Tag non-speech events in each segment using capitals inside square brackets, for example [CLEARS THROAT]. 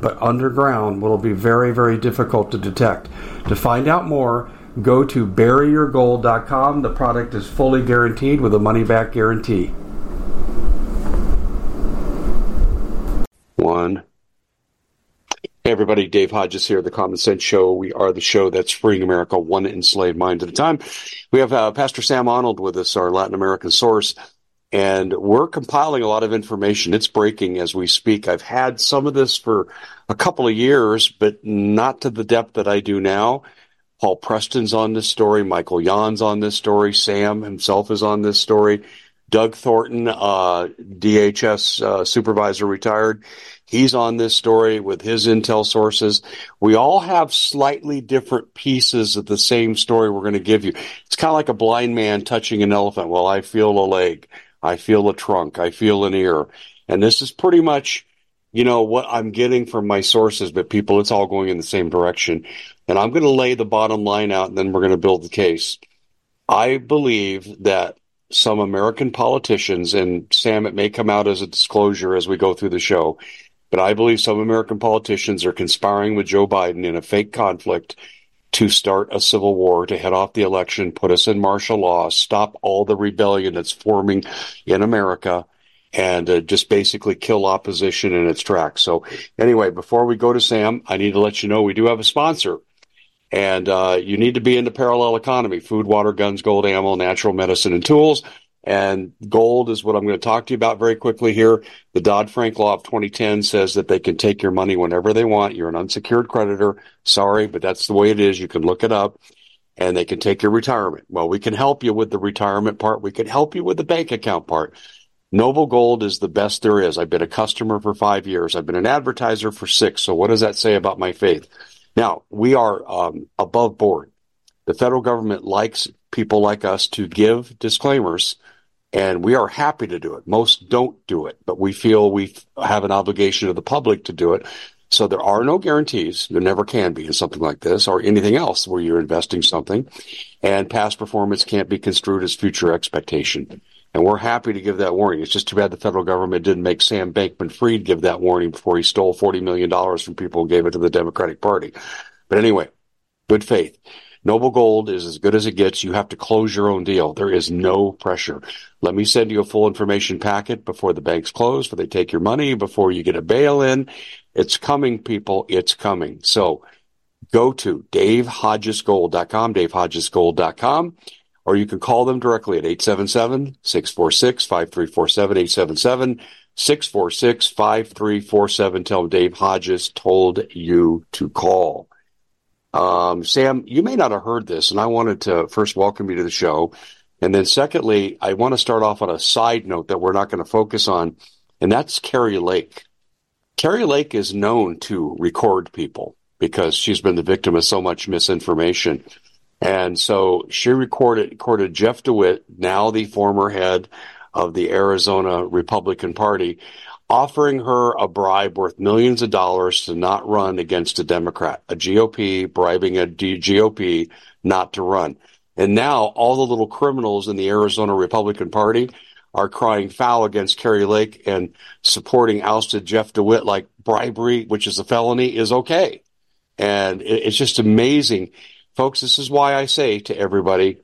but underground will be very, very difficult to detect. To find out more, go to buryyourgold.com. The product is fully guaranteed with a money back guarantee. One. Hey everybody, Dave Hodges here, the Common Sense Show. We are the show that's freeing America one enslaved mind at a time. We have uh, Pastor Sam Arnold with us, our Latin American source. And we're compiling a lot of information. It's breaking as we speak. I've had some of this for a couple of years, but not to the depth that I do now. Paul Preston's on this story. Michael Yon's on this story. Sam himself is on this story. Doug Thornton, uh, DHS uh, supervisor retired. He's on this story with his intel sources. We all have slightly different pieces of the same story we're going to give you. It's kind of like a blind man touching an elephant. Well, I feel a leg. I feel a trunk. I feel an ear. And this is pretty much, you know, what I'm getting from my sources, but people, it's all going in the same direction. And I'm going to lay the bottom line out and then we're going to build the case. I believe that some American politicians, and Sam, it may come out as a disclosure as we go through the show, but I believe some American politicians are conspiring with Joe Biden in a fake conflict to start a civil war, to head off the election, put us in martial law, stop all the rebellion that's forming in America, and uh, just basically kill opposition in its tracks. So, anyway, before we go to Sam, I need to let you know we do have a sponsor. And uh, you need to be in the parallel economy food, water, guns, gold, ammo, natural medicine, and tools. And gold is what I'm going to talk to you about very quickly here. The Dodd Frank Law of 2010 says that they can take your money whenever they want. You're an unsecured creditor. Sorry, but that's the way it is. You can look it up and they can take your retirement. Well, we can help you with the retirement part. We can help you with the bank account part. Noble Gold is the best there is. I've been a customer for five years. I've been an advertiser for six. So what does that say about my faith? Now, we are um, above board. The federal government likes people like us to give disclaimers and we are happy to do it. Most don't do it, but we feel we have an obligation to the public to do it. So there are no guarantees. There never can be in something like this or anything else where you're investing something. And past performance can't be construed as future expectation. And we're happy to give that warning. It's just too bad the federal government didn't make Sam Bankman Fried give that warning before he stole $40 million from people who gave it to the Democratic Party. But anyway, good faith. Noble Gold is as good as it gets. You have to close your own deal. There is no pressure. Let me send you a full information packet before the banks close, before they take your money, before you get a bail in. It's coming, people. It's coming. So go to davehodgesgold.com, davehodgesgold.com, or you can call them directly at 877-646-5347, 877-646-5347. Tell them Dave Hodges told you to call. Um, Sam, you may not have heard this, and I wanted to first welcome you to the show. And then secondly, I want to start off on a side note that we're not going to focus on, and that's Kari Lake. Kari Lake is known to record people because she's been the victim of so much misinformation. And so she recorded, recorded Jeff DeWitt, now the former head of the Arizona Republican Party, offering her a bribe worth millions of dollars to not run against a Democrat, a GOP bribing a D- GOP not to run. And now all the little criminals in the Arizona Republican Party are crying foul against Kari Lake and supporting ousted Jeff DeWitt like bribery, which is a felony, is okay. And it's just amazing. Folks, this is why I say to everybody,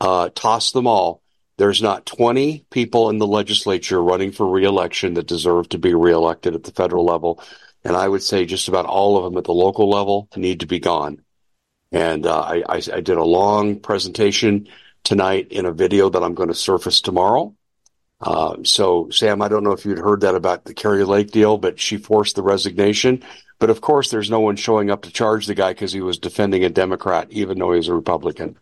uh, toss them all there's not 20 people in the legislature running for reelection that deserve to be reelected at the federal level. And I would say just about all of them at the local level need to be gone. And uh, I, I, I did a long presentation tonight in a video that I'm going to surface tomorrow. Uh, so, Sam, I don't know if you'd heard that about the Kari Lake deal, but she forced the resignation. But of course, there's no one showing up to charge the guy because he was defending a Democrat, even though he's a Republican.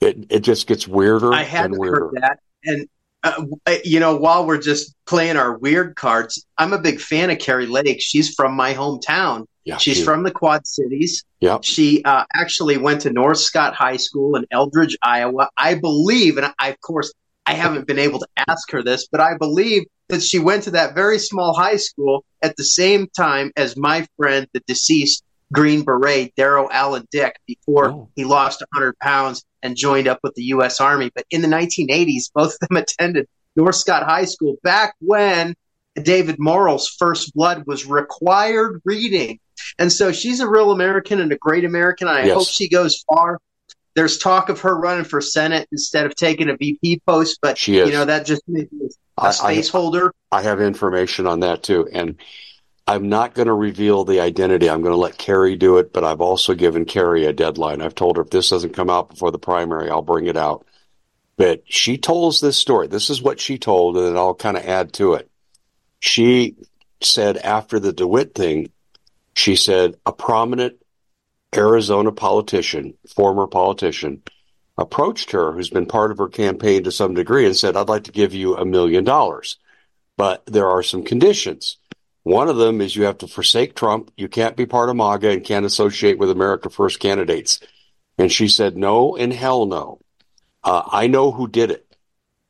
It it just gets weirder I and weirder. heard that, and uh, you know, while we're just playing our weird cards, I'm a big fan of Kari Lake. She's from my hometown. Yeah, She's she- from the Quad Cities. Yep. She uh, actually went to North Scott High School in Eldridge, Iowa. I believe, and I, of course, I haven't been able to ask her this, but I believe that she went to that very small high school at the same time as my friend, the deceased Green Beret, Darrow Allen Dick, before Oh. he lost 100 pounds and joined up with the U.S. Army. But in the 1980s, both of them [LAUGHS] attended North Scott High School back when David Morrell's First Blood was required reading. And so she's a real American and a great American. I Yes. hope she goes far. There's talk of her running for Senate instead of taking a VP post, but She you know that just makes me a I- I- space holder. I have information on that too. And I'm not going to reveal the identity. I'm going to let Kari do it, but I've also given Kari a deadline. I've told her if this doesn't come out before the primary, I'll bring it out. But she told us this story. This is what she told, and then I'll kind of add to it. She said after the DeWitt thing, she said a prominent Arizona politician, former politician, approached her, who's been part of her campaign to some degree, and said, I'd like to give you a million dollars. But there are some conditions. One of them is you have to forsake Trump. You can't be part of MAGA and can't associate with America First candidates. And she said, no and hell no. Uh, I know who did it.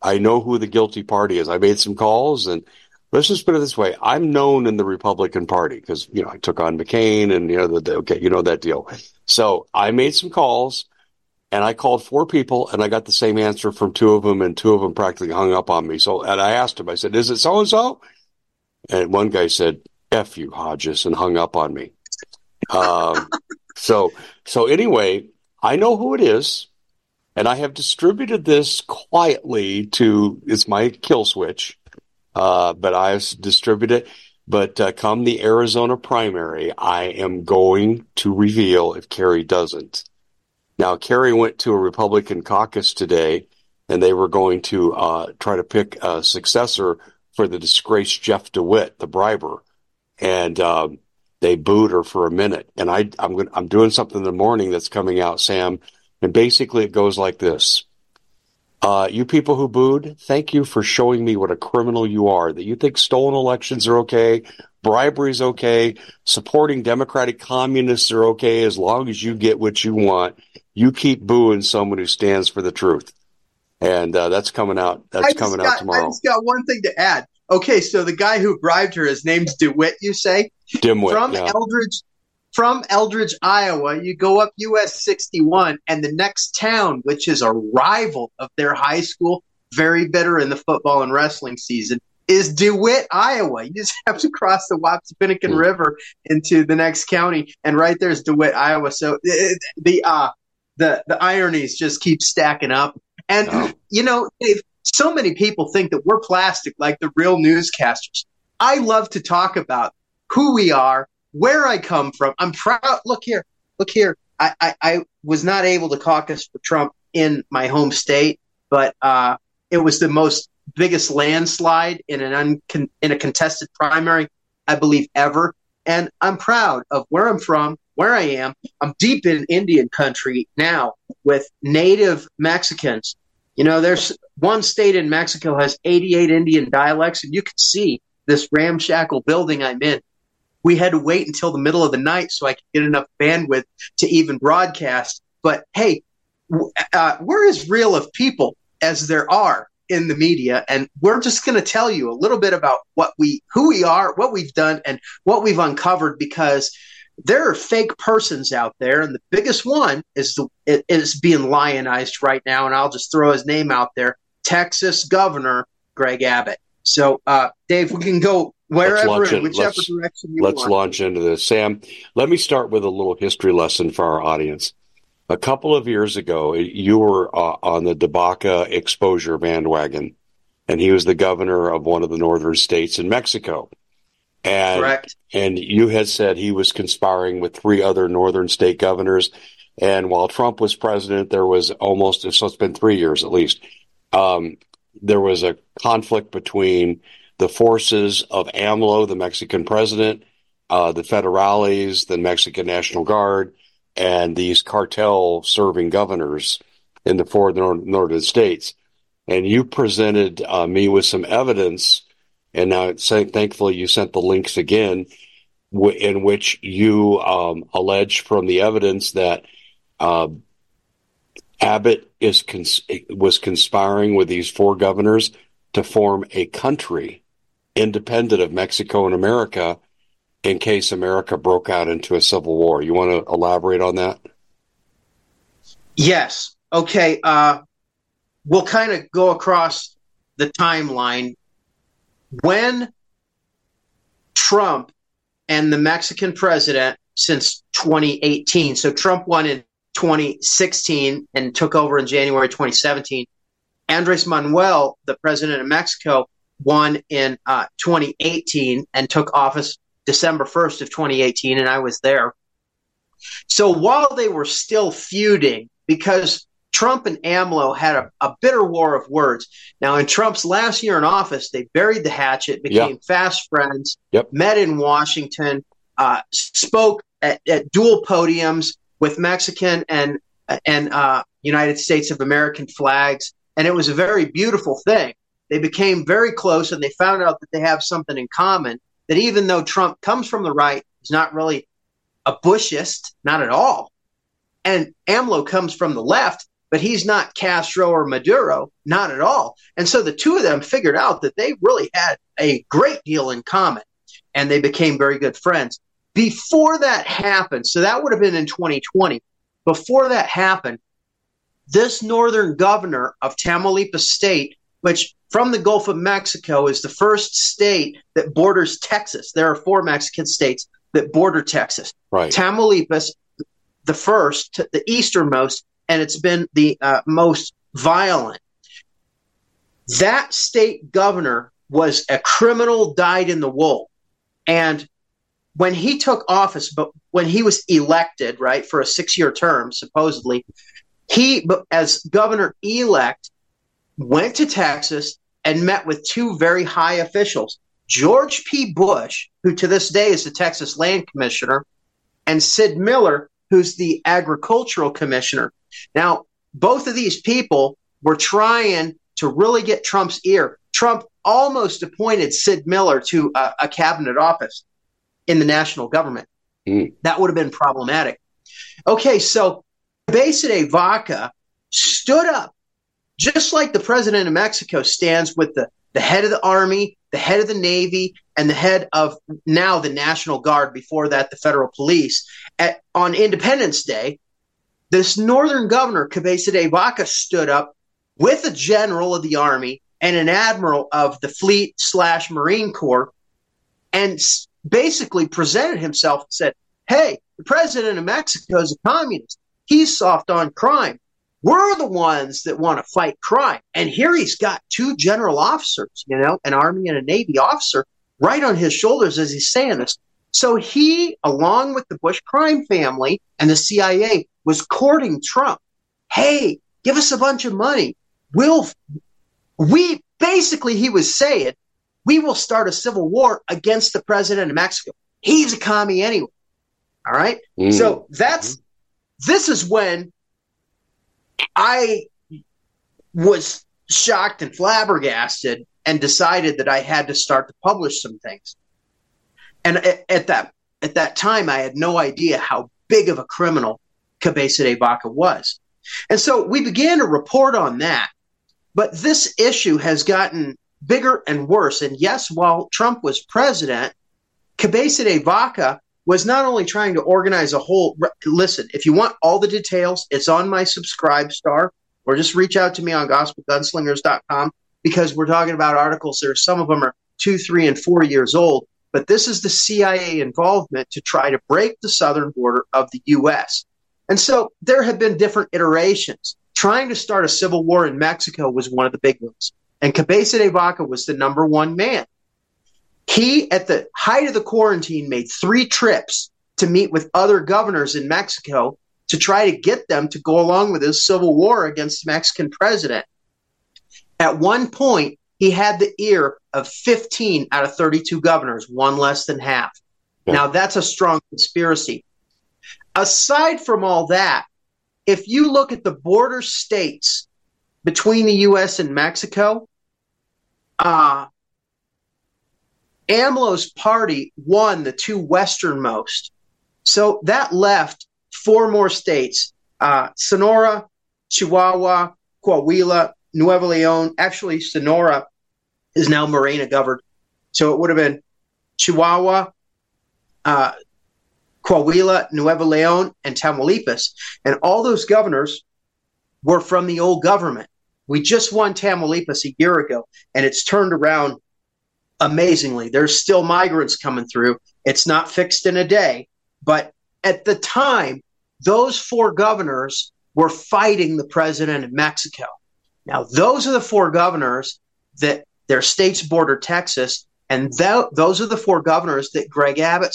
I know who the guilty party is. I made some calls and let's just put it this way. I'm known in the Republican Party because, you know, I took on McCain and, you know, the, okay, you know that deal. So I made some calls and I called four people and I got the same answer from two of them and two of them practically hung up on me. So, and I asked him, I said, is it so and so? And one guy said, F you, Hodges, and hung up on me. Um, [LAUGHS] so, so anyway, I know who it is. And I have distributed this quietly to, it's my kill switch. Uh, but I've distributed it. But uh, come the Arizona primary, I am going to reveal if Kari doesn't. Now, Kari went to a Republican caucus today, and they were going to uh, try to pick a successor for the disgraced Jeff DeWitt, the briber, and um, they booed her for a minute. And I, I'm going, I'm doing something in the morning that's coming out, Sam, and basically it goes like this. Uh, you people who booed, thank you for showing me what a criminal you are. That you think stolen elections are okay, bribery is okay, supporting democratic communists are okay as long as you get what you want. You keep booing someone who stands for the truth, and uh, that's coming out. That's coming got, out tomorrow. I just got one thing to add. Okay, so the guy who bribed her, his name's DeWitt, you say? Dimwit, from yeah. Eldridge from Eldridge, Iowa, you go up US 61 and the next town, which is a rival of their high school, very bitter in the football and wrestling season, is DeWitt, Iowa. You just [LAUGHS] have to cross the Wapsipinicon Hmm. River into the next county, and right there's DeWitt, Iowa. So it, the uh, the the ironies just keep stacking up. And Oh. you know, Dave, so many people think that we're plastic, like the real newscasters. I love to talk about who we are, where I come from. I'm proud. Look here, look here. I, I, I was not able to caucus for Trump in my home state, but uh, it was the most biggest landslide in an uncon- in a contested primary, I believe, ever. And I'm proud of where I'm from, where I am. I'm deep in Indian country now with native Mexicans. You know, there's one state in Mexico has 88 Indian dialects, and you can see this ramshackle building I'm in. We had to wait until the middle of the night so I could get enough bandwidth to even broadcast. But hey, uh, we're as real of people as there are in the media, and we're just going to tell you a little bit about what we, who we are, what we've done, and what we've uncovered because there are fake persons out there, and the biggest one is the is being lionized right now, and I'll just throw his name out there: Texas Governor Greg Abbott. So, uh, Dave, we can go wherever, it. whichever Let's- direction you Let's want. launch into this. Sam, let me start with a little history lesson for our audience. A couple of years ago, you were uh, on the DeBaca exposure bandwagon, and he was the governor of one of the northern states in Mexico. And Correct. and you had said he was conspiring with three other northern state governors. And while Trump was president, there was almost so it's been three years at least. Um, there was a conflict between the forces of AMLO, the Mexican president, uh, the federales, the Mexican National Guard, and these cartel serving governors in the four northern states. And you presented uh, me with some evidence, and now thankfully you sent the links again, w- in which you um, allege from the evidence that uh, Abbott is cons- was conspiring with these four governors to form a country independent of Mexico and America in case America broke out into a civil war. You want to elaborate on that? Yes. Okay. Uh, we'll kind of go across the timeline. When Trump and the Mexican president since 2018, so Trump won in 2016 and took over in January 2017. Andres Manuel, the president of Mexico, won in uh, 2018 and took office December 1st of 2018, and I was there. So while they were still feuding, because Trump and AMLO had a, a, bitter war of words. Now, in Trump's last year in office, they buried the hatchet, became yep. fast friends, yep. met in Washington, uh, spoke at, at, dual podiums with Mexican and and uh, United States of American flags, and it was a very beautiful thing. They became very close, and they found out that they have something in common. That even though Trump comes from the right, he's not really a Bushist, not at all. And AMLO comes from the left, but he's not Castro or Maduro, not at all. And so the two of them figured out that they really had a great deal in common and they became very good friends. Before that happened, so that would have been in 2020. Before that happened, this northern governor of Tamaulipas State, which from the Gulf of Mexico is the first state that borders Texas. There are four Mexican states that border Texas. Right. Tamaulipas, the first, the easternmost, and it's been the uh, most violent. That state governor was a criminal dyed in the wool. And when he took office, but when he was elected, right, for a six year term, supposedly, he, as governor elect, went to Texas and met with two very high officials George P. Bush, who to this day is the Texas Land Commissioner, and Sid Miller, who's the Agricultural Commissioner. Now, both of these people were trying to really get Trump's ear. Trump almost appointed Sid Miller to a, a cabinet office in the national government. Mm. That would have been problematic. Okay, so Cabeza Vaca stood up just like the president of Mexico stands with the, the head of the army, the head of the navy, and the head of now the National Guard, before that, the federal police. At, on Independence Day, this northern governor, Cabeza de Vaca, stood up with a general of the army and an admiral of the fleet slash Marine Corps and basically presented himself and said, Hey, the president of Mexico is a communist. He's soft on crime. We're the ones that want to fight crime. And here he's got two general officers, you know, an Army and a Navy officer right on his shoulders as he's saying this. So he, along with the Bush crime family and the CIA, was courting Trump. Hey, give us a bunch of money. We'll, we basically, he was saying, we will start a civil war against the president of Mexico. He's a commie anyway. All right. Mm. So that's, this is when I was shocked and flabbergasted and decided that I had to start to publish some things. And at, at that at that time, I had no idea how big of a criminal Cabeza de Vaca was. And so we began to report on that. But this issue has gotten bigger and worse. And yes, while Trump was president, Cabeza de Vaca was not only trying to organize a whole listen, if you want all the details, it's on my SubscribeStar, or just reach out to me on gospelgunslingers.com because we're talking about articles there. Some of them are two, three, and four years old. But this is the CIA involvement to try to break the southern border of the U.S. And so there have been different iterations. Trying to start a civil war in Mexico was one of the big ones. And Cabeza de Vaca was the number one man. He, at the height of the quarantine, made three trips to meet with other governors in Mexico to try to get them to go along with his civil war against the Mexican president. At one point, he had the ear of 15 out of 32 governors, one less than half. Yeah. Now, that's a strong conspiracy. Aside from all that, if you look at the border states between the U.S. and Mexico, uh, AMLO's party won the two westernmost. So that left four more states uh, Sonora, Chihuahua, Coahuila, Nuevo Leon. Actually, Sonora is now Morena governed. So it would have been Chihuahua, uh, Coahuila, Nuevo Leon, and Tamaulipas. And all those governors were from the old government. We just won Tamaulipas a year ago, and it's turned around amazingly. There's still migrants coming through. It's not fixed in a day. But at the time, those four governors were fighting the president of Mexico. Now, those are the four governors that their states border Texas, and th- those are the four governors that Greg Abbott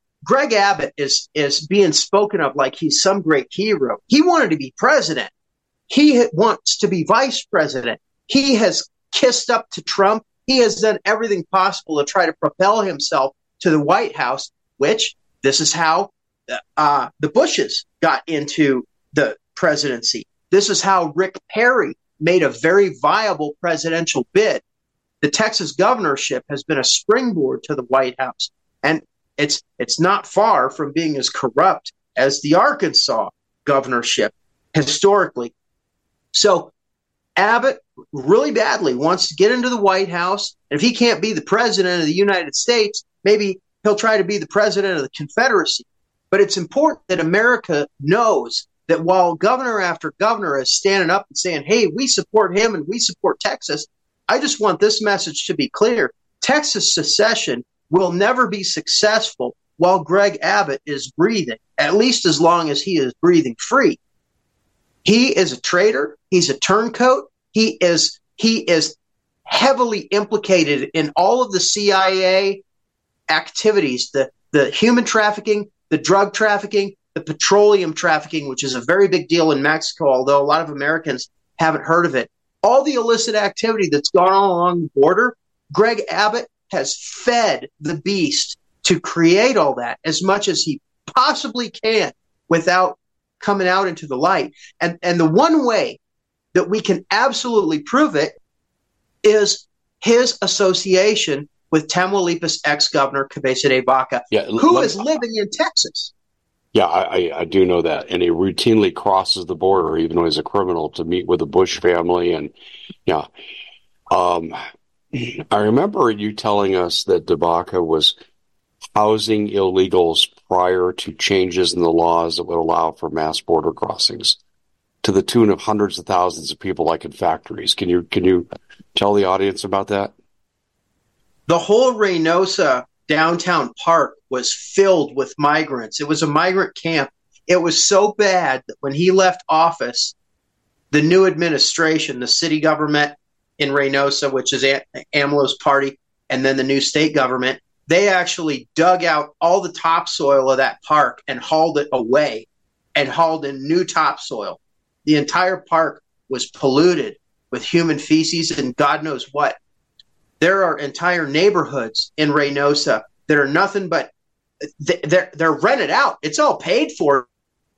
Greg Abbott is is being spoken of like he's some great hero. He wanted to be president. He wants to be vice president. He has kissed up to Trump. He has done everything possible to try to propel himself to the White House, which this is how uh, the Bushes got into the presidency. This is how Rick Perry made a very viable presidential bid. The Texas governorship has been a springboard to the White House. And it's it's not far from being as corrupt as the Arkansas governorship historically. So Abbott really badly wants to get into the White House, and if he can't be the president of the United States, maybe he'll try to be the president of the Confederacy. But it's important that America knows that while governor after governor is standing up and saying, hey, we support him and we support Texas, I just want this message to be clear. Texas secession will never be successful while Greg Abbott is breathing, at least as long as he is breathing free. He is a traitor. He's a turncoat. He is he is heavily implicated in all of the CIA activities, the the human trafficking, the drug trafficking, the petroleum trafficking, which is a very big deal in Mexico, although a lot of Americans haven't heard of it. All the illicit activity that's gone on along the border, Greg Abbott has fed the beast to create all that as much as he possibly can without coming out into the light. And and the one way that we can absolutely prove it is his association with Tamaulipas ex-governor Cabeza de Vaca, yeah, who is living in Texas. Yeah, I, I, do know that. And he routinely crosses the border, even though he's a criminal, to meet with the Bush family. And yeah, um, I remember you telling us that DeBaca was housing illegals prior to changes in the laws that would allow for mass border crossings to the tune of hundreds of thousands of people, like in factories. Can you can you tell the audience about that? The whole Reynosa downtown park was filled with migrants. It was a migrant camp. It was so bad that when he left office, the new administration, the city government in Reynosa, which is AMLO's party, and then the new state government, they actually dug out all the topsoil of that park and hauled it away and hauled in new topsoil. The entire park was polluted with human feces and God knows what. There are entire neighborhoods in Reynosa that are nothing but they're they're rented out. It's all paid for.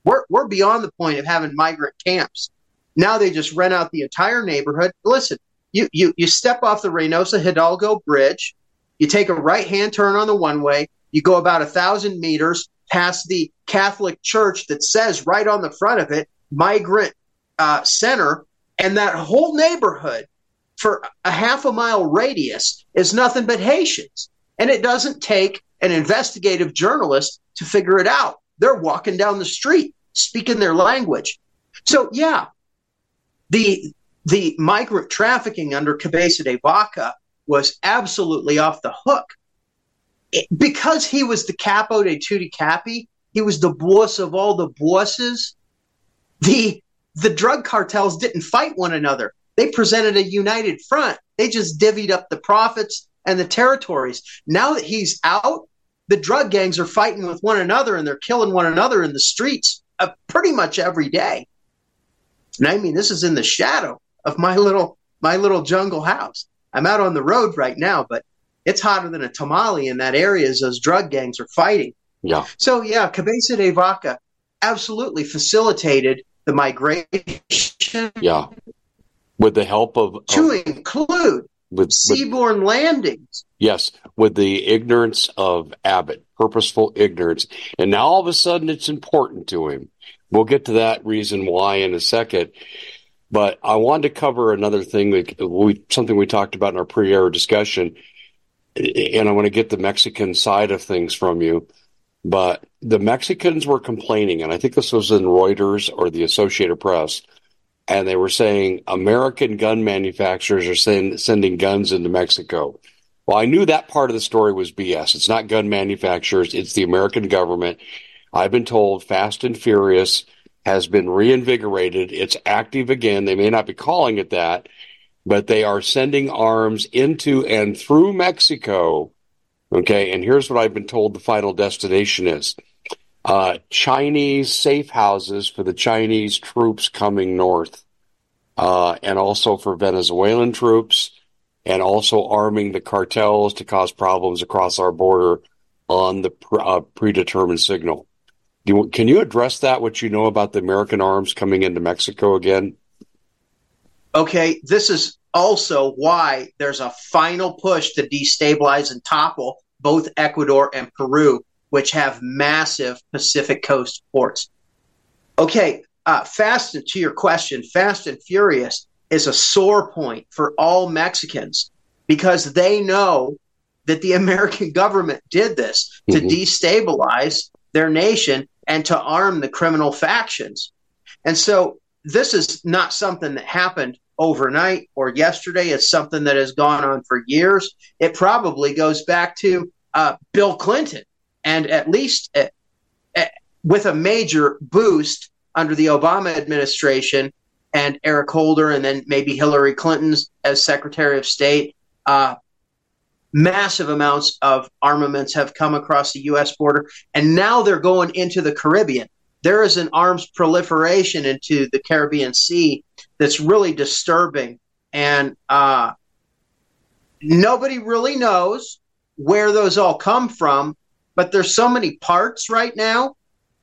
We're we're beyond the point of having migrant camps. Now they just rent out the entire neighborhood. Listen, you you you step off the Reynosa Hidalgo Bridge, you take a right hand turn on the one way, you go about a thousand meters past the Catholic church that says right on the front of it, migrant uh, center, and that whole neighborhood for a half a mile radius is nothing but Haitians. And it doesn't take an investigative journalist to figure it out. They're walking down the street speaking their language. So yeah, the the migrant trafficking under Cabeza de Vaca was absolutely off the hook. It, because he was the capo de tutti capi, he was the boss of all the bosses. The the drug cartels didn't fight one another. They presented a united front. They just divvied up the profits and the territories. Now that he's out, the drug gangs are fighting with one another and they're killing one another in the streets uh, pretty much every day. And I mean, this is in the shadow of my little my little jungle house. I'm out on the road right now, but it's hotter than a tamale in that area as those drug gangs are fighting. Yeah. So yeah, Cabeza de Vaca absolutely facilitated the migration. Yeah. With the help of, to of, include with seaborne with, landings. Yes, with the ignorance of Abbott, purposeful ignorance, and now all of a sudden it's important to him. We'll get to that reason why in a second. But I wanted to cover another thing we something we talked about in our pre-air discussion, and I want to get the Mexican side of things from you. But the Mexicans were complaining, and I think this was in Reuters or the Associated Press, and they were saying American gun manufacturers are send, sending guns into Mexico. Well, I knew that part of the story was BS. It's not gun manufacturers, it's the American government. I've been told Fast and Furious has been reinvigorated. It's active again. They may not be calling it that, but they are sending arms into and through Mexico Okay, and here's what I've been told the final destination is uh, Chinese safe houses for the Chinese troops coming north, uh, and also for Venezuelan troops, and also arming the cartels to cause problems across our border on the uh, predetermined signal. You, can you address that? What you know about the American arms coming into Mexico again? Okay, this is also why there's a final push to destabilize and topple both Ecuador and Peru, which have massive Pacific coast ports. Okay, uh, Fast to your question, Fast and Furious is a sore point for all Mexicans because they know that the [LAUGHS] American government did this to Mhm. destabilize their nation and to arm the criminal factions. And so this is not something that happened overnight or yesterday. It's something that has gone on for years. It probably goes back to uh, Bill Clinton, and at least uh, uh, with a major boost under the Obama administration and Eric Holder, and then maybe Hillary Clinton's as Secretary of State. Uh, massive amounts of armaments have come across the U.S. border, and now they're going into the Caribbean. There is an arms proliferation into the Caribbean Sea that's really disturbing, and uh, nobody really knows where those all come from. But there's so many parts right now.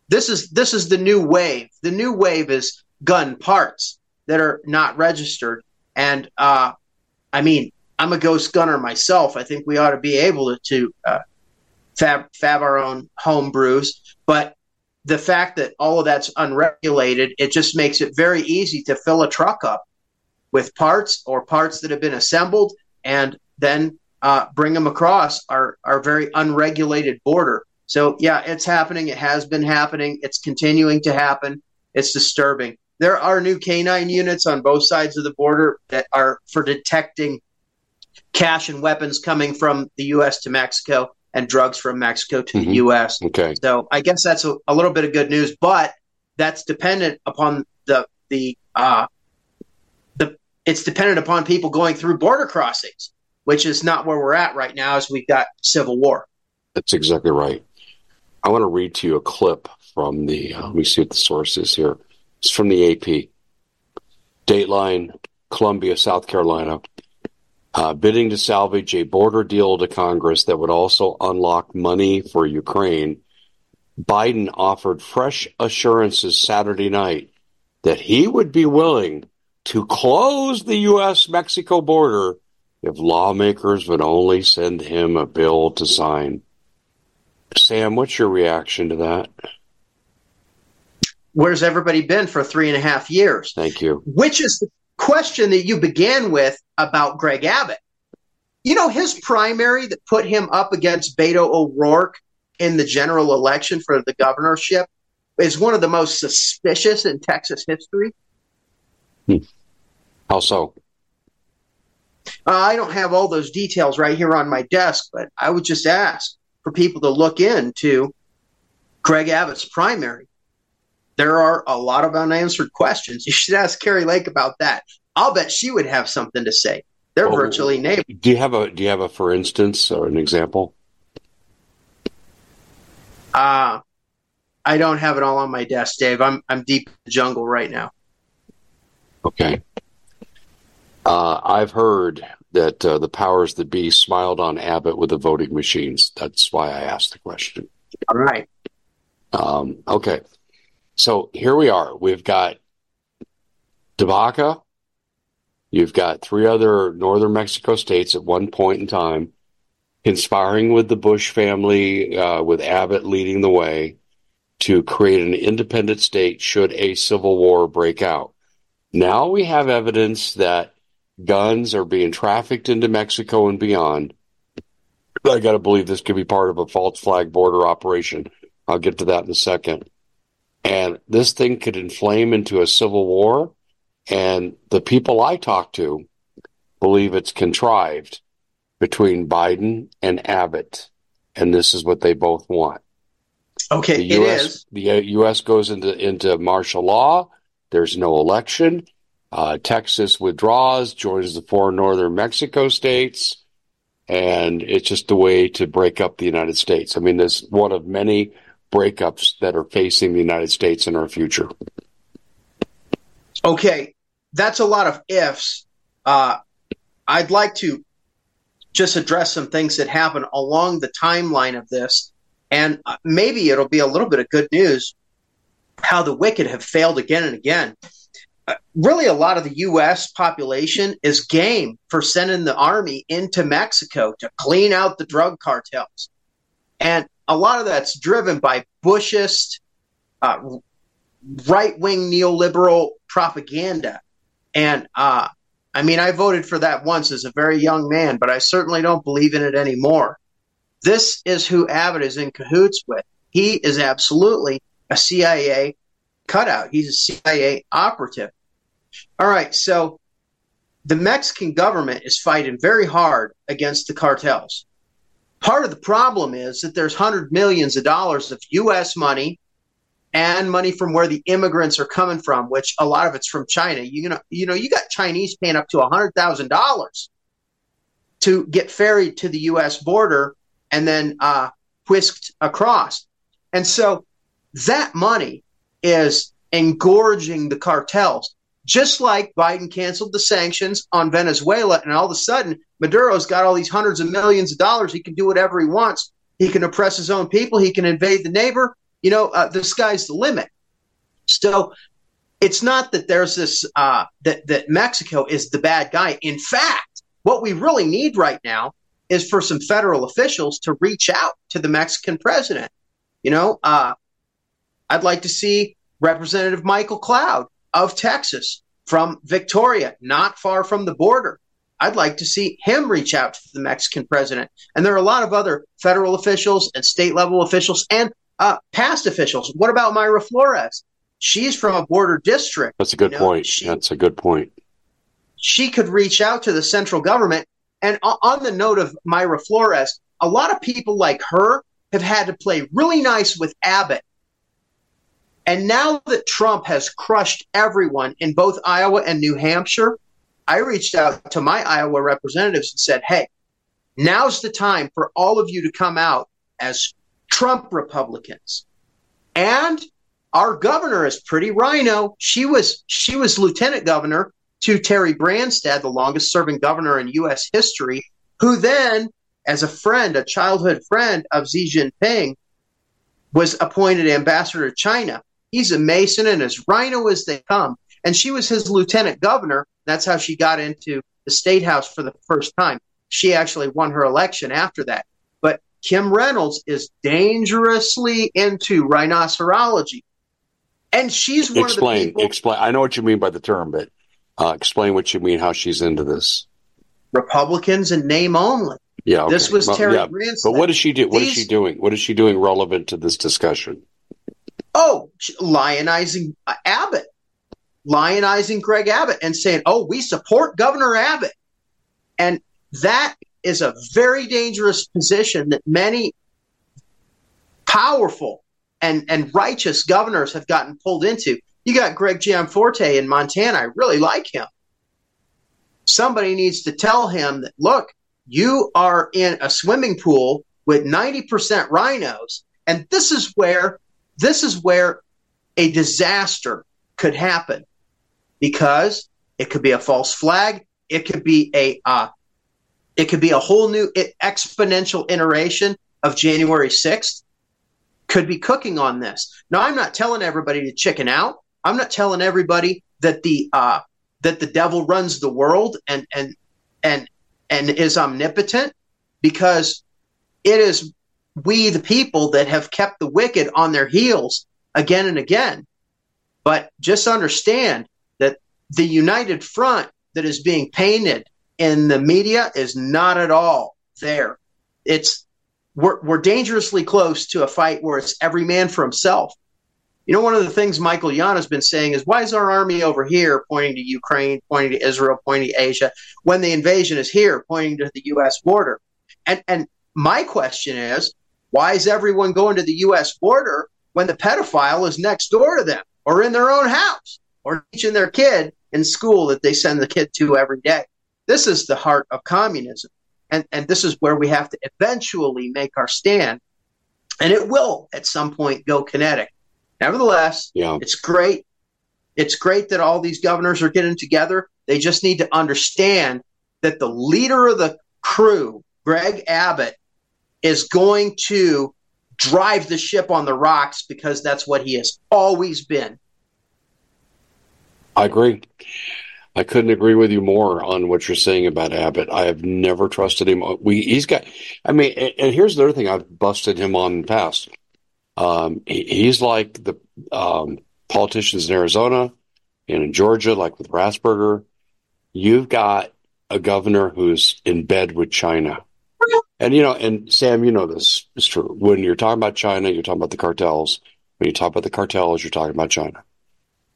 This is this is the new wave. The new wave is gun parts that are not registered, and uh, I mean, I'm a ghost gunner myself. I think we ought to be able to, to uh, fab fab our own home brews, but the fact that all of that's unregulated, it just makes it very easy to fill a truck up with parts or parts that have been assembled and then uh, bring them across our, our very unregulated border. So, yeah, it's happening. It has been happening. It's continuing to happen. It's disturbing. There are new canine units on both sides of the border that are for detecting cash and weapons coming from the U.S. to Mexico and drugs from Mexico to Mhm. the U.S. Okay. So I guess that's a, a little bit of good news, but that's dependent upon the the uh, the it's dependent upon people going through border crossings, which is not where we're at right now, as we've got civil war. That's exactly right. I want to read to you a clip from the, uh, let me see what the source is here. It's from the AP. Dateline, Columbia, South Carolina, Uh, bidding to salvage a border deal to Congress that would also unlock money for Ukraine. Biden offered fresh assurances Saturday night that he would be willing to close the U.S. Mexico border if lawmakers would only send him a bill to sign. Sam, what's your reaction to that? Where's everybody been for three and a half years? Thank you. Which is the question that you began with about Greg Abbott. You know, his primary that put him up against Beto O'Rourke in the general election for the governorship is one of the most suspicious in Texas history. How so? Uh, I don't have all those details right here on my desk, but I would just ask for people to look into Greg Abbott's primary. There are a lot of unanswered questions. You should ask Kari Lake about that. I'll bet she would have something to say. They're Oh. virtually neighbors. Do you have a do you have a for instance or an example? Uh, I don't have it all on my desk, Dave. I'm I'm deep in the jungle right now. Okay. Uh, I've heard that uh, the powers that be smiled on Abbott with the voting machines. That's why I asked the question. All right. Um, okay. So here we are. We've got Debaca. You've got three other northern Mexico states at one point in time conspiring with the Bush family, uh, with Abbott leading the way to create an independent state should a civil war break out. Now we have evidence that guns are being trafficked into Mexico and beyond. I got to believe this could be part of a false flag border operation. I'll get to that in a second. And this thing could inflame into a civil war. And the people I talk to believe it's contrived between Biden and Abbott. And this is what they both want. Okay, The U.S. is. the uh, U.S. goes into into martial law. There's no election. Uh, Texas withdraws, joins the four northern Mexico states, and it's just a way to break up the United States. I mean, there's one of many breakups that are facing the United States in our future. Okay, that's a lot of ifs. Uh, I'd like to just address some things that happen along the timeline of this, and uh, maybe it'll be a little bit of good news how the wicked have failed again and again. Uh, really, a lot of the U.S. population is game for sending the army into Mexico to clean out the drug cartels. And a lot of that's driven by Bushist, uh, right wing neoliberal propaganda. And uh, I mean, I voted for that once as a very young man, but I certainly don't believe in it anymore. This is who Abbott is in cahoots with. He is absolutely a CIA cutout. He's a CIA operative. All right, so the Mexican government is fighting very hard against the cartels. Part of the problem is that there's hundred millions of dollars of U.S. money and money from where the immigrants are coming from, which a lot of it's from China. You know, you know, you got Chinese paying up to hundred thousand dollars to get ferried to the U.S. border and then uh, whisked across, and so that money is engorging the cartels. Just like Biden canceled the sanctions on Venezuela, and all of a sudden Maduro's got all these hundreds of millions of dollars. He can do whatever he wants. He can oppress his own people. He can invade the neighbor you know, uh, the sky's the limit. So it's not that there's this uh, that that Mexico is the bad guy. In fact, what we really need right now is for some federal officials to reach out to the Mexican president. You know, uh, I'd like to see Representative Michael Cloud of Texas from Victoria, not far from the border. I'd like to see him reach out to the Mexican president. And there are a lot of other federal officials and state level officials and uh, past officials. What about Mayra Flores? She's from a border district. That's a good you know, point. She, That's a good point. She could reach out to the central government. And on the note of Mayra Flores, a lot of people like her have had to play really nice with Abbott. And now that Trump has crushed everyone in both Iowa and New Hampshire, I reached out to my Iowa representatives and said, hey, now's the time for all of you to come out as Trump Republicans. And our governor is pretty rhino. She was she was lieutenant governor to Terry Branstad, the longest serving governor in U.S. history, who then, as a friend, a childhood friend of Xi Jinping, was appointed ambassador to China. He's a Mason and as rhino as they come. And she was his lieutenant governor. That's how she got into the state house for the first time. She actually won her election after that. But Kim Reynolds is dangerously into rhinocerology. And she's one explain, of the people. Explain. I know what you mean by the term, but uh, explain what you mean, how she's into this. Republicans in name only. Yeah. Okay. This was well, Terry yeah. But what is she do? What These, is she doing? What is she doing relevant to this discussion? Oh, lionizing uh, Abbott, lionizing Greg Abbott, and saying, "Oh, we support Governor Abbott," and that is a very dangerous position that many powerful and, and righteous governors have gotten pulled into. You got Greg Gianforte in Montana. I really like him. Somebody needs to tell him that, look, you are in a swimming pool with 90% rhinos, And this is where this is where a disaster could happen because it could be a false flag. It could be a uh, it could be a whole new exponential iteration of January 6th. Could be cooking on this. Now, I'm not telling everybody to chicken out. I'm not telling everybody that the uh, that the devil runs the world and and and and is omnipotent, because it is we the people that have kept the wicked on their heels again and again. But just understand that the united front that is being painted in the media is not at all there. It's we're, we're dangerously close to a fight where it's every man for himself. You know, one of the things Michael Yon has been saying is, why is our army over here pointing to Ukraine, pointing to Israel, pointing to Asia, when the invasion is here, pointing to the U.S. border? And and my question is, why is everyone going to the U.S. border when the pedophile is next door to them, or in their own house, or teaching their kid in school that they send the kid to every day? This is the heart of communism. And, and this is where we have to eventually make our stand. And it will at some point go kinetic. Nevertheless, yeah. it's great. It's great that all these governors are getting together. They just need to understand that the leader of the crew, Greg Abbott, is going to drive the ship on the rocks because that's what he has always been. I agree. I couldn't agree with you more on what you're saying about Abbott. I have never trusted him. We he's got. I mean, and here's the other thing I've busted him on in the past. Um, he, he's like the um, politicians in Arizona and in Georgia, like with Raffensperger. you've got a governor who's in bed with China. And you know, and Sam, you know this is true. When you're talking about China, you're talking about the cartels. When you talk about the cartels, you're talking about China.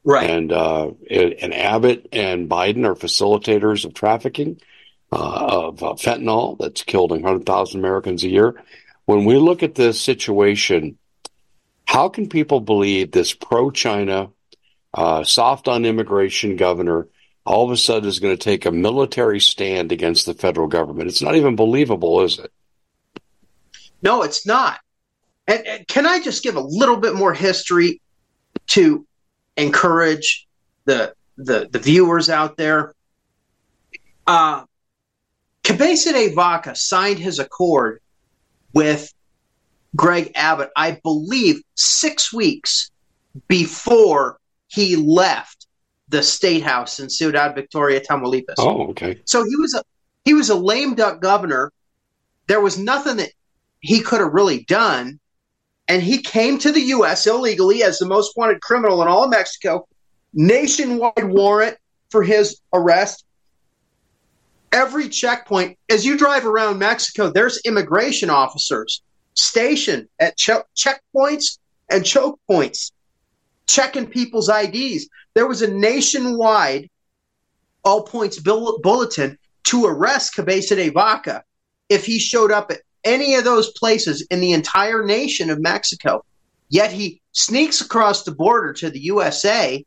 Right. And uh, and Abbott and Biden are facilitators of trafficking uh, of uh, fentanyl that's killing 100,000 Americans a year. When we look at this situation, how can people believe this pro-China, uh, soft on immigration governor all of a sudden is going to take a military stand against the federal government? It's not even believable, is it? No, it's not. And, and can I just give a little bit more history to encourage the the, the viewers out there? Uh, Cabeza Vaca signed his accord with Greg Abbott, I believe, six weeks before he left the state house in Ciudad Victoria, Tamaulipas. Oh, okay. So he was a he was a lame duck governor. There was nothing that he could have really done, and he came to the U.S. illegally as the most wanted criminal in all of Mexico. Nationwide warrant for his arrest. Every checkpoint, as you drive around Mexico, there's immigration officers stationed at ch- checkpoints and choke points, checking people's IDs. There was a nationwide all points bulletin to arrest Cabeza de Vaca if he showed up at any of those places in the entire nation of Mexico. Yet he sneaks across the border to the USA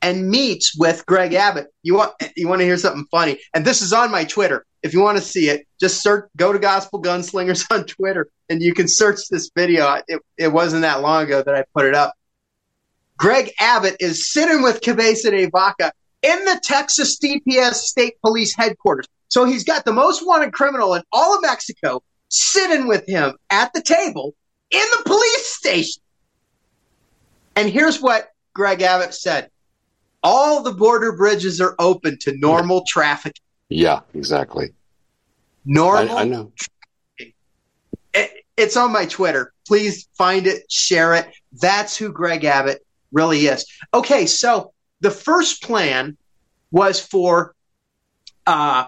and meets with Greg Abbott. You want [CLEARS THROAT] you want to hear something funny? And this is on my Twitter. If you want to see it, just search go to Gospel Gunslingers [LAUGHS] on Twitter and you can search this video. It, it wasn't that long ago that I put it up. Greg Abbott is sitting with Cabeza de Vaca in the Texas DPS State Police headquarters. So he's got the most wanted criminal in all of Mexico sitting with him at the table in the police station. And here's what Greg Abbott said all the border bridges are open to normal traffic. Yeah, exactly. Normal. I, I know. It, it's on my Twitter. Please find it, share it. That's who Greg Abbott really is. Okay, so the first plan was for uh,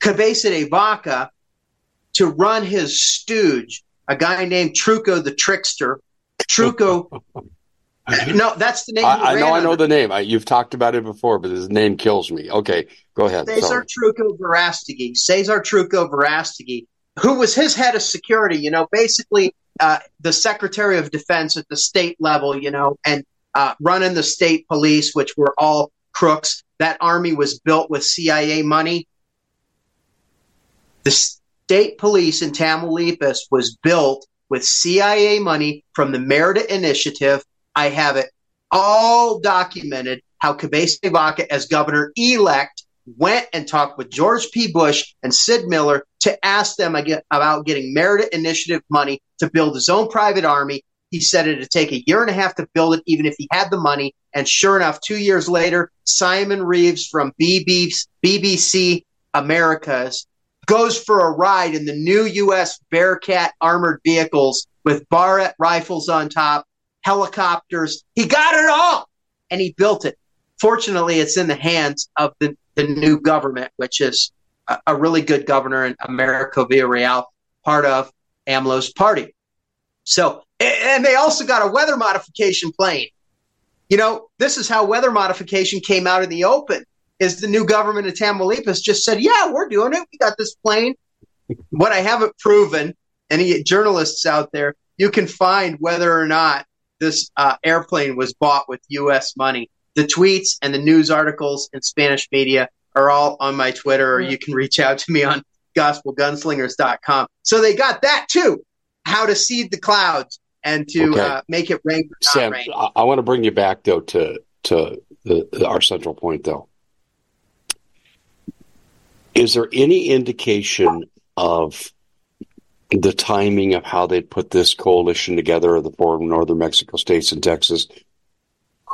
Cabeza de Vaca to run his stooge, a guy named Truco the Trickster. Truco. [LAUGHS] no, that's the name. I, I know. I know the name. I, you've talked about it before, but his name kills me. Okay, go ahead. Cesar Sorry. Truco Verastegui. Cesar Truco Verastegui, who was his head of security. You know, basically uh, the Secretary of Defense at the state level. You know, and uh, running the state police, which were all crooks. That army was built with CIA money. The state police in Tamaulipas was built with CIA money from the Merida Initiative. I have it all documented how Cabeza Vaca, as governor elect, went and talked with George P. Bush and Sid Miller to ask them about getting Merida Initiative money to build his own private army. He said it'd take a year and a half to build it, even if he had the money. And sure enough, two years later, Simon Reeves from BBC Americas goes for a ride in the new U.S. Bearcat armored vehicles with Barrett rifles on top, helicopters. He got it all and he built it. Fortunately, it's in the hands of the, the new government, which is a, a really good governor in Americo Villarreal, part of AMLO's party. So, and they also got a weather modification plane. You know, this is how weather modification came out in the open. Is the new government of Tamaulipas just said, "Yeah, we're doing it. We got this plane." what I haven't proven, any journalists out there, you can find whether or not this uh, airplane was bought with U.S. money. The tweets and the news articles in Spanish media are all on my Twitter, or you can reach out to me on gospelgunslingers.com. So they got that too how to seed the clouds and to okay. uh, make it rain. Sam, rain. I, I want to bring you back though to to the, the, our central point though. Is there any indication of the timing of how they'd put this coalition together of the four northern Mexico states and Texas?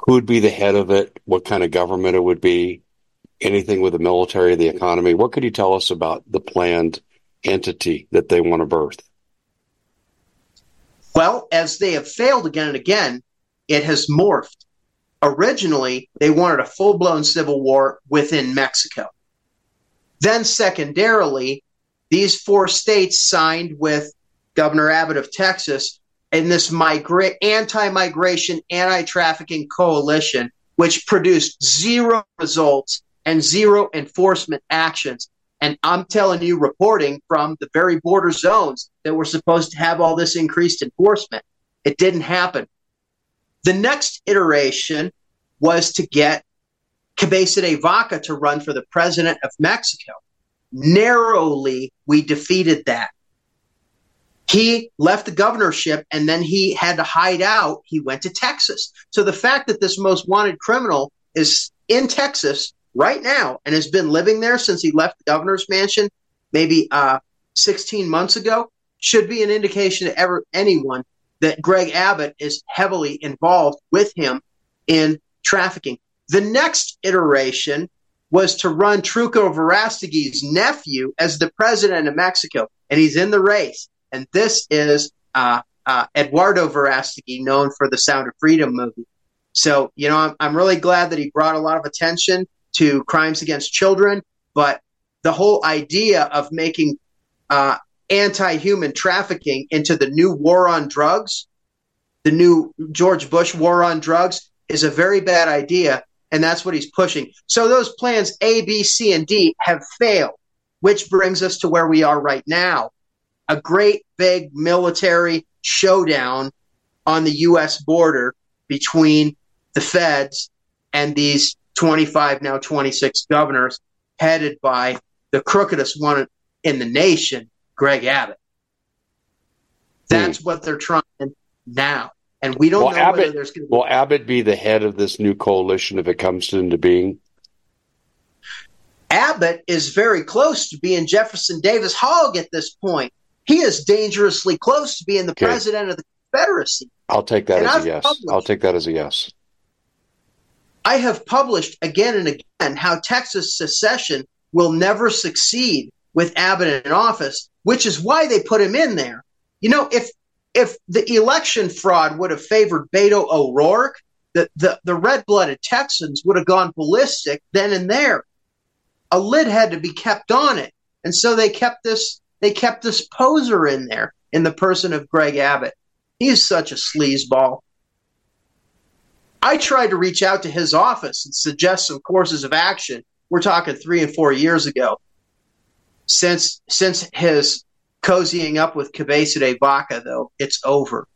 Who'd be the head of it? What kind of government it would be? Anything with the military, the economy? What could you tell us about the planned entity that they want to birth? Well, as they have failed again and again, it has morphed. originally they wanted a full blown civil war within Mexico. Then, secondarily, these four states signed with Governor Abbott of Texas in this migra- anti migration, anti trafficking coalition, which produced zero results and zero enforcement actions. And I'm telling you, reporting from the very border zones that were supposed to have all this increased enforcement, it didn't happen. The next iteration was to get Cabeza de Vaca to run for the president of Mexico. Narrowly, we defeated that. He left the governorship and then he had to hide out. He went to Texas. So the fact that this most wanted criminal is in Texas right now and has been living there since he left the governor's mansion maybe uh, 16 months ago should be an indication to ever anyone that Greg Abbott is heavily involved with him in trafficking. The next iteration was to run Truco Verastegui's nephew as the president of Mexico, and he's in the race. And this is uh, uh, Eduardo Verastegui, known for the Sound of Freedom movie. So, you know, I'm, I'm really glad that he brought a lot of attention to crimes against children, but the whole idea of making uh, anti human trafficking into the new war on drugs, the new George Bush war on drugs, is a very bad idea. And that's what he's pushing. So those plans A, B, C, and D have failed, which brings us to where we are right now a great big military showdown on the U.S. border between the feds and these 25, now 26 governors headed by the crookedest one in the nation, Greg Abbott. That's hmm. what they're trying now. And we don't will know Abbott, whether there's going to be. Will Abbott be the head of this new coalition if it comes into being? Abbott is very close to being Jefferson Davis Hogg at this point. He is dangerously close to being the okay. president of the Confederacy. I'll take that and as I've a yes. I'll take that as a yes. I have published again and again how Texas secession will never succeed with Abbott in office, which is why they put him in there. You know, if if the election fraud would have favored Beto O'Rourke, the, the, the red blooded Texans would have gone ballistic then and there. A lid had to be kept on it. And so they kept this they kept this poser in there in the person of Greg Abbott. He is such a sleazeball. I tried to reach out to his office and suggest some courses of action. We're talking three and four years ago. Since since his cozying up with Cabeza de Vaca, though, it's over.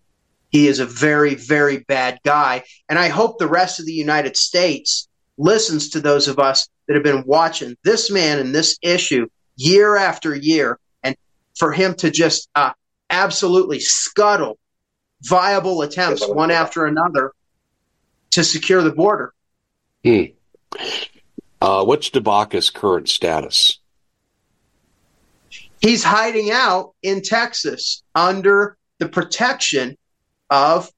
He is a very, very bad guy. And I hope the rest of the United States listens to those of us that have been watching this man and this issue year after year for him to just uh, absolutely scuttle viable attempts one after another to secure the border. Hmm. Uh, what's de Vaca's current status? He's hiding out in Texas under the protection of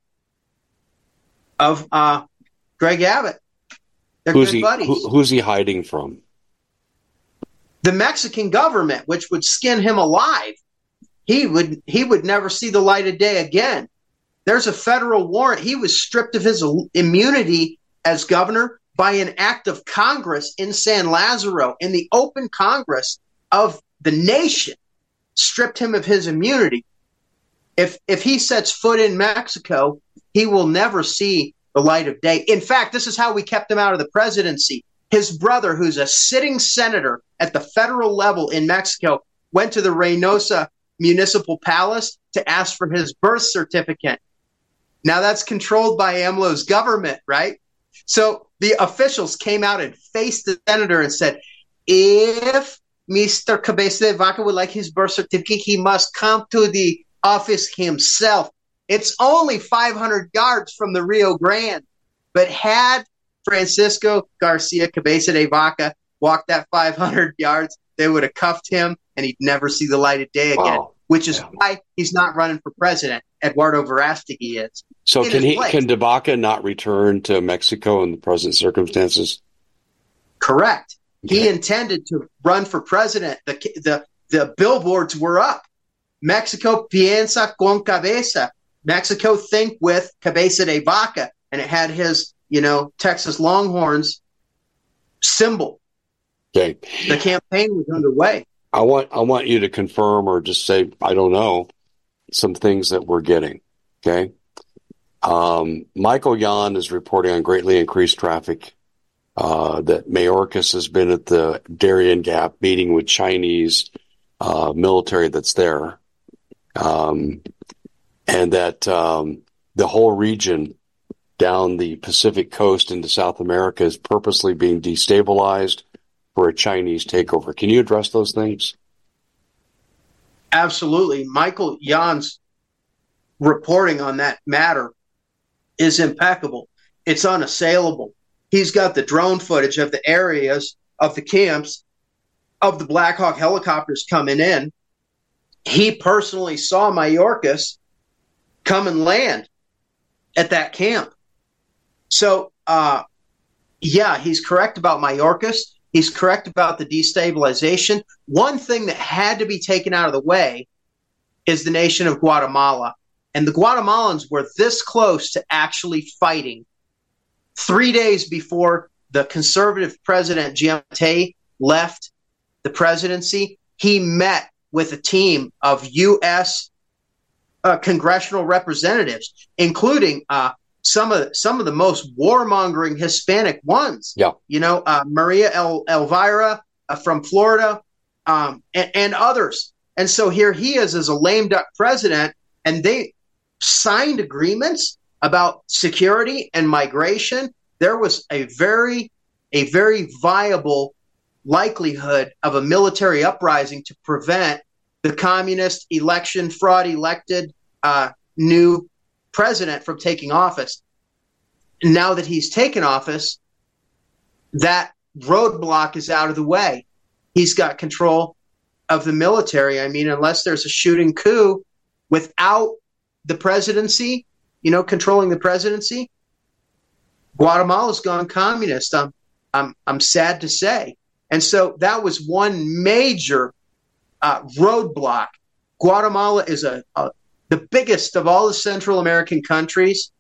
of uh, Greg Abbott. They're who's good he, buddies. Who, who's he hiding from? The Mexican government, which would skin him alive, he would he would never see the light of day again. There's a federal warrant. He was stripped of his immunity as governor by an act of Congress in San Lazaro, in the open Congress of the nation, stripped him of his immunity. If if he sets foot in Mexico, he will never see the light of day. In fact, this is how we kept him out of the presidency. His brother, who's a sitting senator at the federal level in Mexico, went to the Reynosa Municipal Palace to ask for his birth certificate. Now that's controlled by AMLO's government, right? So the officials came out and faced the senator and said, if Mr. Cabeza de Vaca would like his birth certificate, he must come to the office himself. It's only 500 yards from the Rio Grande. But had Francisco Garcia Cabeza de Vaca walked that 500 yards, they would have cuffed him and he'd never see the light of day again. Wow. Which is yeah. why he's not running for president. Eduardo Verastegui is. So can he place. can de Vaca not return to Mexico in the present circumstances? Correct. Okay. He intended to run for president. The the the billboards were up. Mexico piensa con cabeza. Mexico think with cabeza de vaca, and it had his you know, Texas Longhorns symbol. Okay. The campaign was underway. I want I want you to confirm or just say I don't know some things that we're getting. Okay. Um, Michael Yon is reporting on greatly increased traffic. Uh, that Mayorkas has been at the Darien Gap meeting with Chinese uh, military that's there, um, and that um, the whole region down the Pacific coast into South America is purposely being destabilized for a Chinese takeover. Can you address those things? Absolutely. Michael Yon's reporting on that matter is impeccable. It's unassailable. He's got the drone footage of the areas of the camps of the Black Hawk helicopters coming in. He personally saw Mayorkas come and land at that camp. So, uh, yeah, he's correct about Mayorkas. He's correct about the destabilization. One thing that had to be taken out of the way is the nation of Guatemala. And the Guatemalans were this close to actually fighting three days before the conservative president Giammattei left the presidency. He met with a team of U.S. Uh, congressional representatives, including uh, some of some of the most warmongering Hispanic ones. Yeah, you know, uh, Maria El- Elvira uh, from Florida, um, and, and, others. And so here he is as a lame duck president, and they signed agreements about security and migration. There was a very a very viable likelihood of a military uprising to prevent the communist election fraud elected uh, new president from taking office. Now that he's taken office, that roadblock is out of the way. He's got control of the military. I mean, unless there's a shooting coup without the presidency, you know, controlling the presidency, Guatemala's gone communist. I'm, I'm, I'm sad to say. And so that was one major uh, roadblock. Guatemala is a, a, the biggest of all the Central American countries.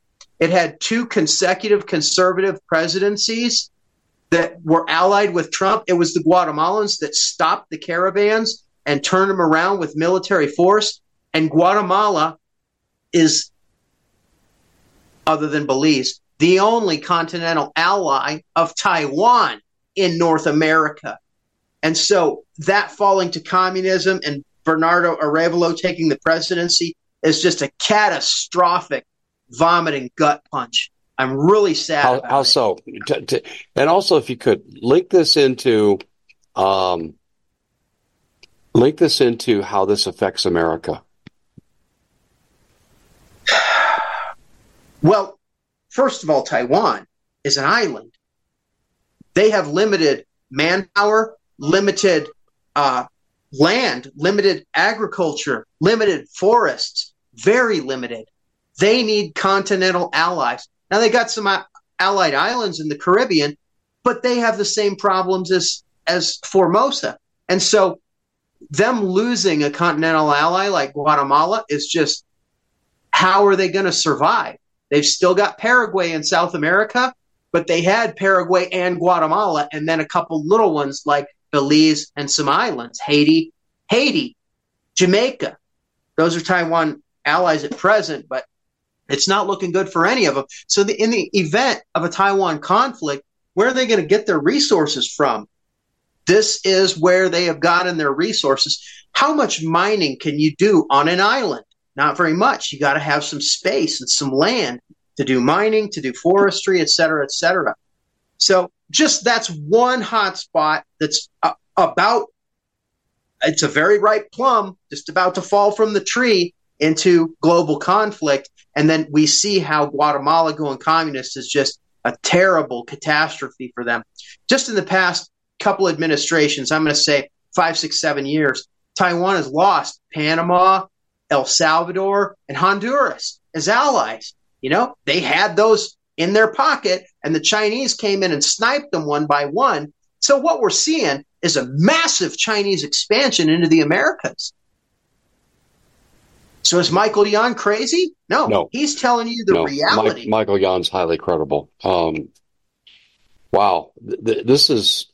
It had two consecutive conservative presidencies that were allied with Trump. It was the Guatemalans that stopped the caravans and turned them around with military force. And Guatemala is, other than Belize, the only continental ally of Taiwan in North America. And so that falling to communism and Bernardo Arevalo taking the presidency is just a catastrophic vomiting gut punch. I'm really sad. How, how so? T- t- and also, if you could link this into, um, link this into how this affects America. [SIGHS] Well, first of all, Taiwan is an island. They have limited manpower, limited uh, land, limited agriculture, limited forests, very limited. They need continental allies. Now they got some uh, allied islands in the Caribbean, but they have the same problems as as Formosa. And so them losing a continental ally like Guatemala is just how are they going to survive? They've still got Paraguay in South America, but they had Paraguay and Guatemala, and then a couple little ones like Belize and some islands, Haiti, Haiti, Jamaica. Those are Taiwan allies at present, but it's not looking good for any of them. So, the, in the event of a Taiwan conflict, where are they going to get their resources from? This is where they have gotten their resources. How much mining can you do on an island? Not very much. You got to have some space and some land to do mining, to do forestry, et cetera, et cetera. So just that's one hot spot that's about, it's a very ripe plum, just about to fall from the tree into global conflict. And then we see how Guatemala going communist is just a terrible catastrophe for them. Just in the past couple administrations, I'm going to say five, six, seven years, Taiwan has lost Panama, El Salvador, and Honduras as allies. You know, they had those in their pocket, and the Chinese came in and sniped them one by one. So what we're seeing is a massive Chinese expansion into the Americas. So is Michael Yon crazy? No, No. he's telling you the No, reality. Mike, Michael Yon's highly credible. Um, wow, Th- th- this is.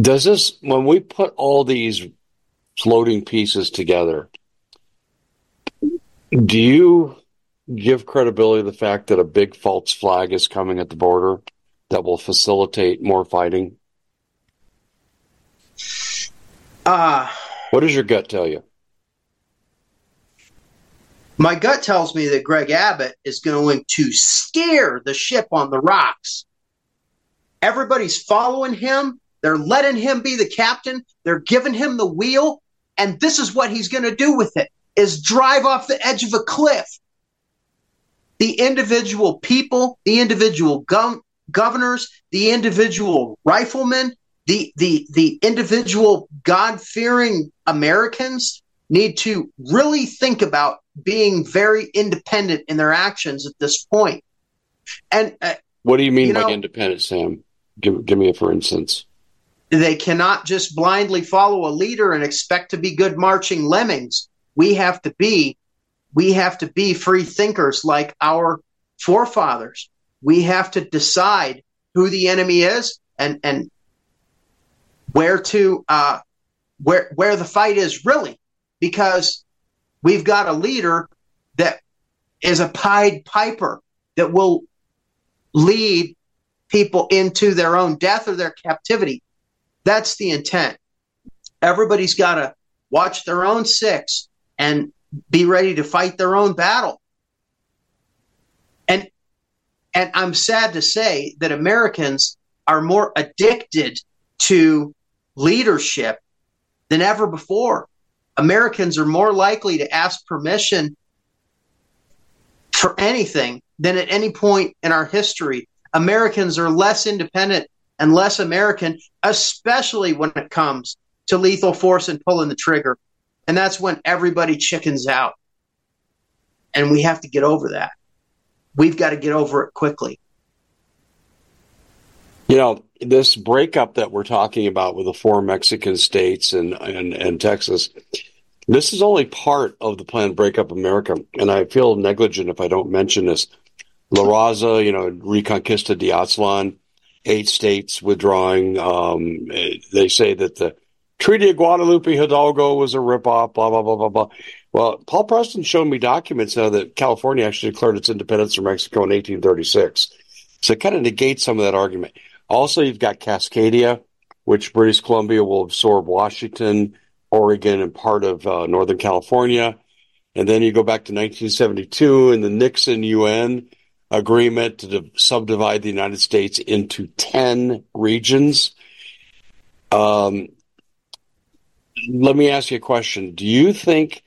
Does this when we put all these floating pieces together? Do you give credibility to the fact that a big false flag is coming at the border that will facilitate more fighting? Uh, What does your gut tell you? My gut tells me that Greg Abbott is going to steer the ship on the rocks. Everybody's following him. They're letting him be the captain. They're giving him the wheel. And this is what he's going to do with it is drive off the edge of a cliff. The individual people, the individual gov- governors, the individual riflemen, the, the, the individual God fearing Americans need to really think about being very independent in their actions at this point. And uh, What do you mean You by know- independent, Sam? Give, give me a for instance. they cannot just blindly follow a leader and expect to be good marching lemmings. We have to be we have to be free thinkers like our forefathers. We have to decide who the enemy is and and where to uh, where where the fight is really because we've got a leader that is a pied piper that will lead people into their own death or their captivity that's the intent. Everybody's got to watch their own six and be ready to fight their own battle. And and I'm sad to say that Americans are more addicted to leadership than ever before. Americans are more likely to ask permission for anything than at any point in our history. Americans are less independent and less American, especially when it comes to lethal force and pulling the trigger. And that's when everybody chickens out. And we have to get over that. We've got to get over it quickly. You know, this breakup that we're talking about with the four Mexican states and, and, and Texas, this is only part of the planned break up America. And I feel negligent if I don't mention this. La Raza, you know, Reconquista de Aztlan, eight states withdrawing. Um, they say that the Treaty of Guadalupe Hidalgo was a ripoff, blah, blah, blah, blah, blah. Well, Paul Preston showed me documents now that California actually declared its independence from Mexico in 1836. So it kind of negates some of that argument. Also, you've got Cascadia, which British Columbia will absorb Washington, Oregon, and part of uh, Northern California. And then you go back to 1972 and the Nixon UN agreement to subdivide the United States into 10 regions. Um, let me ask you a question. Do you think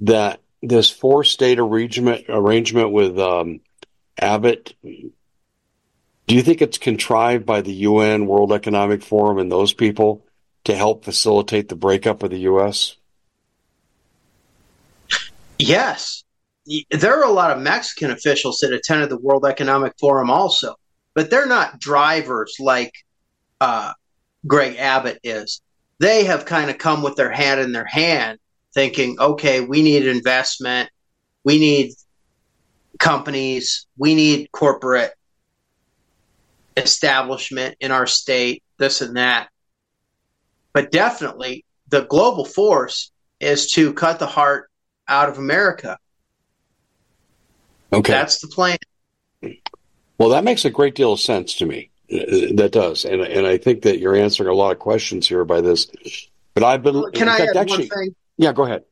that this four state arrangement, arrangement with um, Abbott do you think it's contrived by the UN, World Economic Forum, and those people to help facilitate the breakup of the U.S.? Yes. There are a lot of Mexican officials that attended the World Economic Forum also, but they're not drivers like uh, Greg Abbott is. They have kind of come with their hand in their hand, thinking, okay, we need investment, we need companies, we need corporate establishment in our state, this and that. But definitely, the global force is to cut the heart out of America. Okay. That's the plan. Well, that makes a great deal of sense to me. That does, and and I think that you're answering a lot of questions here by this. But I've been. Can I fact, add actually, one thing? yeah, go ahead.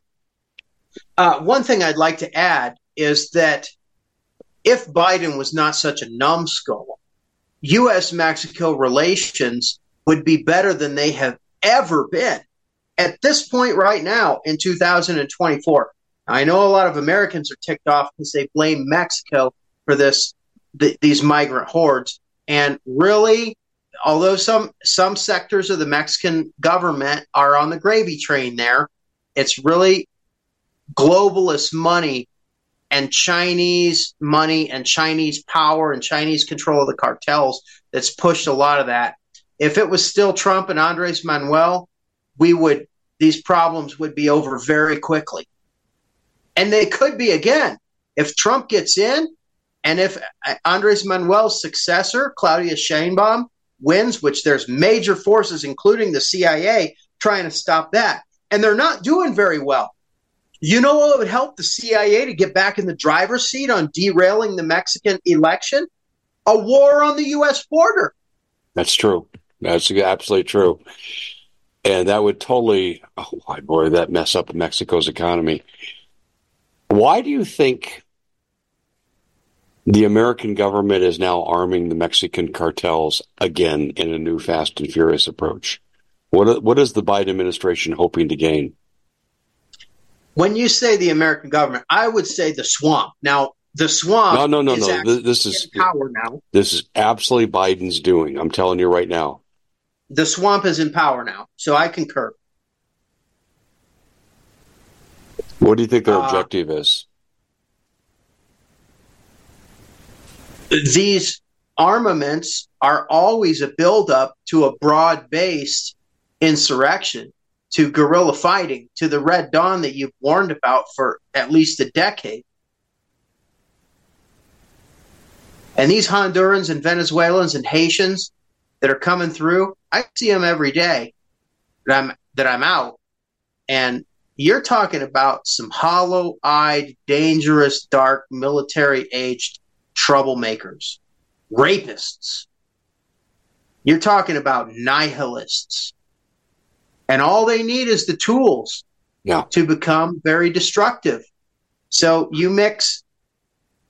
Uh, one thing I'd like to add is that if Biden was not such a numbskull, U.S. Mexico relations would be better than they have ever been. At this point, right now, in 2024, I know a lot of Americans are ticked off because they blame Mexico for this th- these migrant hordes. And really, although some some sectors of the Mexican government are on the gravy train there, it's really globalist money and Chinese money and Chinese power and Chinese control of the cartels that's pushed a lot of that. If it was still Trump and Andres Manuel, we would these problems would be over very quickly. And they could be again if Trump gets in and if Andres Manuel's successor, Claudia Sheinbaum, wins, which there's major forces, including the CIA, trying to stop that. And they're not doing very well. You know what would help the CIA to get back in the driver's seat on derailing the Mexican election? A war on the U.S. border. That's true. That's absolutely true. And that would totally, oh boy, that mess up Mexico's economy. Why do you think the American government is now arming the Mexican cartels again in a new fast and furious approach? What, what is the Biden administration hoping to gain? When you say the American government, I would say the swamp. Now, the swamp. No, no, no, no. This is power now. This is absolutely Biden's doing. I'm telling you right now. The swamp is in power now, so I concur. What do you think their uh, objective is? These armaments are always a buildup to a broad based insurrection to guerrilla fighting, to the Red Dawn that you've warned about for at least a decade. And these Hondurans and Venezuelans and Haitians that are coming through, I see them every day that I'm that I'm out. And you're talking about some hollow-eyed, dangerous, dark, military-aged troublemakers, rapists. You're talking about nihilists and all they need is the tools yeah. to become very destructive. So you mix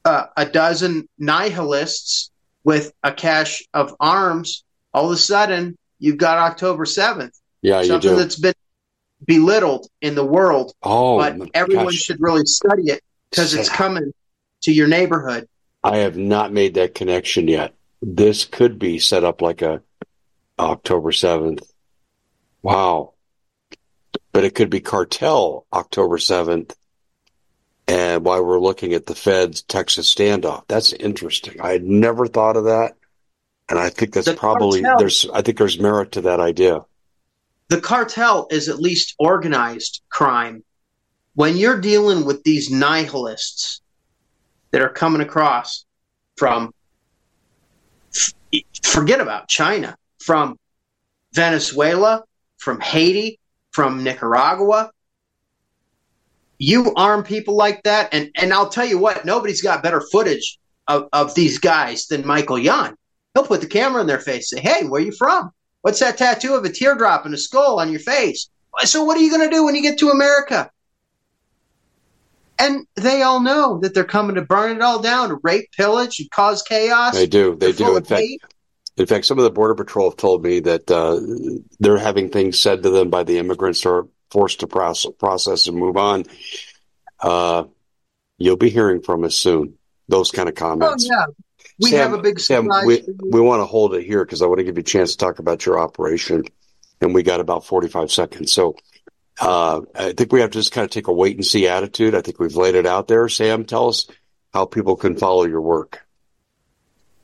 uh, a dozen nihilists with a cache of arms, all of a sudden you've got October 7th. Yeah, something you do. Something that's been belittled in the world. Oh, but everyone gosh. should really study it because it's coming to your neighborhood. I have not made that connection yet. This could be set up like a October 7th Wow. But it could be cartel October 7th. And while we're looking at the Fed's Texas standoff, that's interesting. I had never thought of that. And I think that's the probably cartel, there's I think there's merit to that idea. The cartel is at least organized crime. When you're dealing with these nihilists that are coming across from forget about China, from Venezuela, from Haiti, from Nicaragua. You arm people like that, and, and I'll tell you what, nobody's got better footage of, of these guys than Michael Yon. He'll put the camera in their face, say, Hey, where are you from? What's that tattoo of a teardrop and a skull on your face? So, what are you going to do when you get to America? And they all know that they're coming to burn it all down, to rape, pillage, and cause chaos. They do. They they're do. In fact, hate. In fact, some of the Border Patrol have told me that uh, they're having things said to them by the immigrants who are forced to process, process and move on. Uh, you'll be hearing from us soon. Those kind of comments. Oh, yeah. We Sam, have a big Sam, we, we want to hold it here because I want to give you a chance to talk about your operation. And we got about 45 seconds. So uh, I think we have to just kind of take a wait and see attitude. I think we've laid it out there. Sam, tell us how people can follow your work.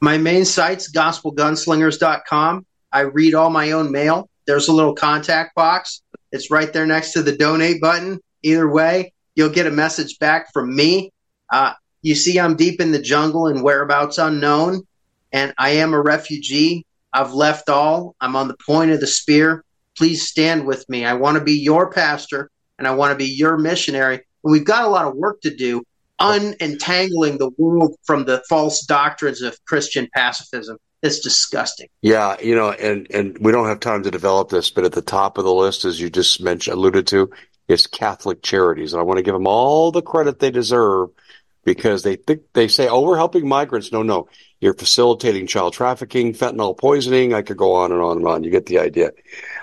My main site's gospelgunslingers.com. I read all my own mail. There's a little contact box. It's right there next to the donate button. Either way, you'll get a message back from me. Uh, you see, I'm deep in the jungle and whereabouts unknown, and I am a refugee. I've left all. I'm on the point of the spear. Please stand with me. I want to be your pastor and I want to be your missionary. And we've got a lot of work to do unentangling the world from the false doctrines of Christian pacifism. It's disgusting. Yeah, you know, and and we don't have time to develop this, but at the top of the list, as you just mentioned, alluded to, is Catholic Charities, and I want to give them all the credit they deserve because they think they say, "Oh, we're helping migrants." No, no, you're facilitating child trafficking, fentanyl poisoning. I could go on and on and on. You get the idea.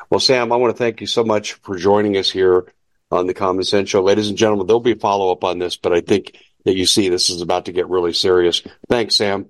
Well, Sam, I want to thank you so much for joining us here on the Common Sense Show, ladies and gentlemen. There'll be a follow up on this, but I think that you see this is about to get really serious. Thanks, Sam.